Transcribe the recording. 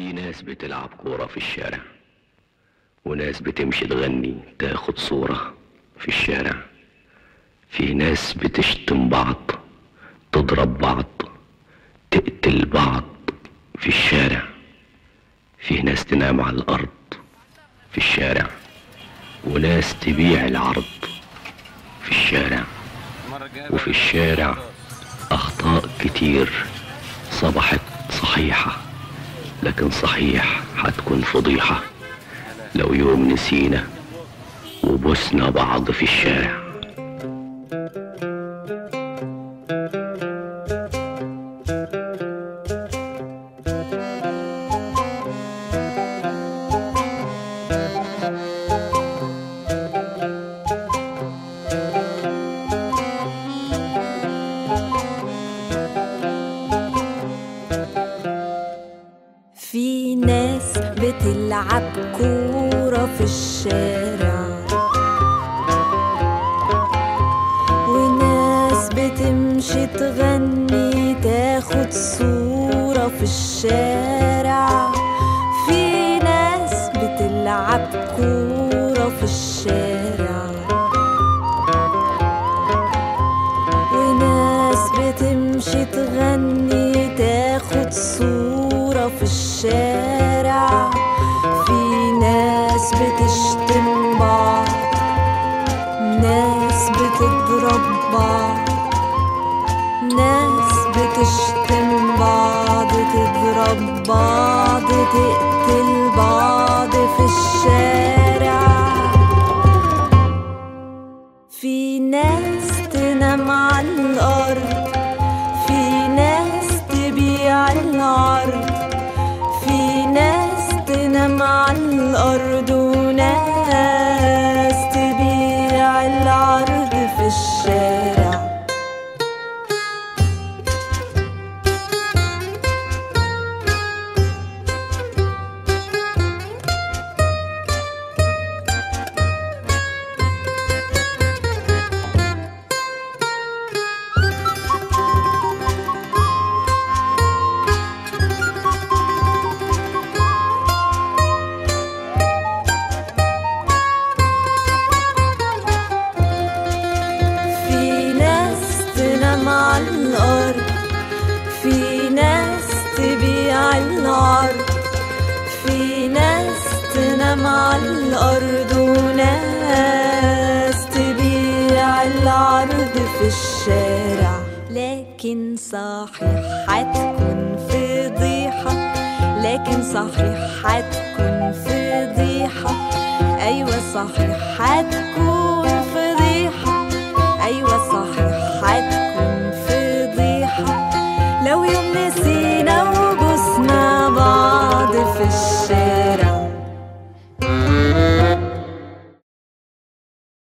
في ناس بتلعب كورة في الشارع وناس بتمشي تغني تاخد صورة في الشارع. في ناس بتشتم بعض تضرب بعض تقتل بعض في الشارع. في ناس تنام على الأرض في الشارع وناس تبيع العرض في الشارع. وفي الشارع أخطاء كتير صبحت صحيحة. لكن صحيح هتكون فضيحة. لو يوم نسينا وبوسنا بعض في الشارع. بتلعب كورة في الشارع. وناس بتمشي تغني تاخد صورة في الشارع. في ناس بتلعب كورة في الشارع. وناس بتمشي تغني بعض ناس بتشتم بعض تضرب بعض تقتل بعض في الشارع. في ناس تنام على الأرض في ناس تبيع العرض. في ناس تنام على الأرض على الأرض في ناس تبيع العرض في ناس تنام على الأرض وناس تبيع العرض في الشارع. لكن صحيح هتكون فضيحة لكن صحيح هتكون فضيحة. أيوة صحيح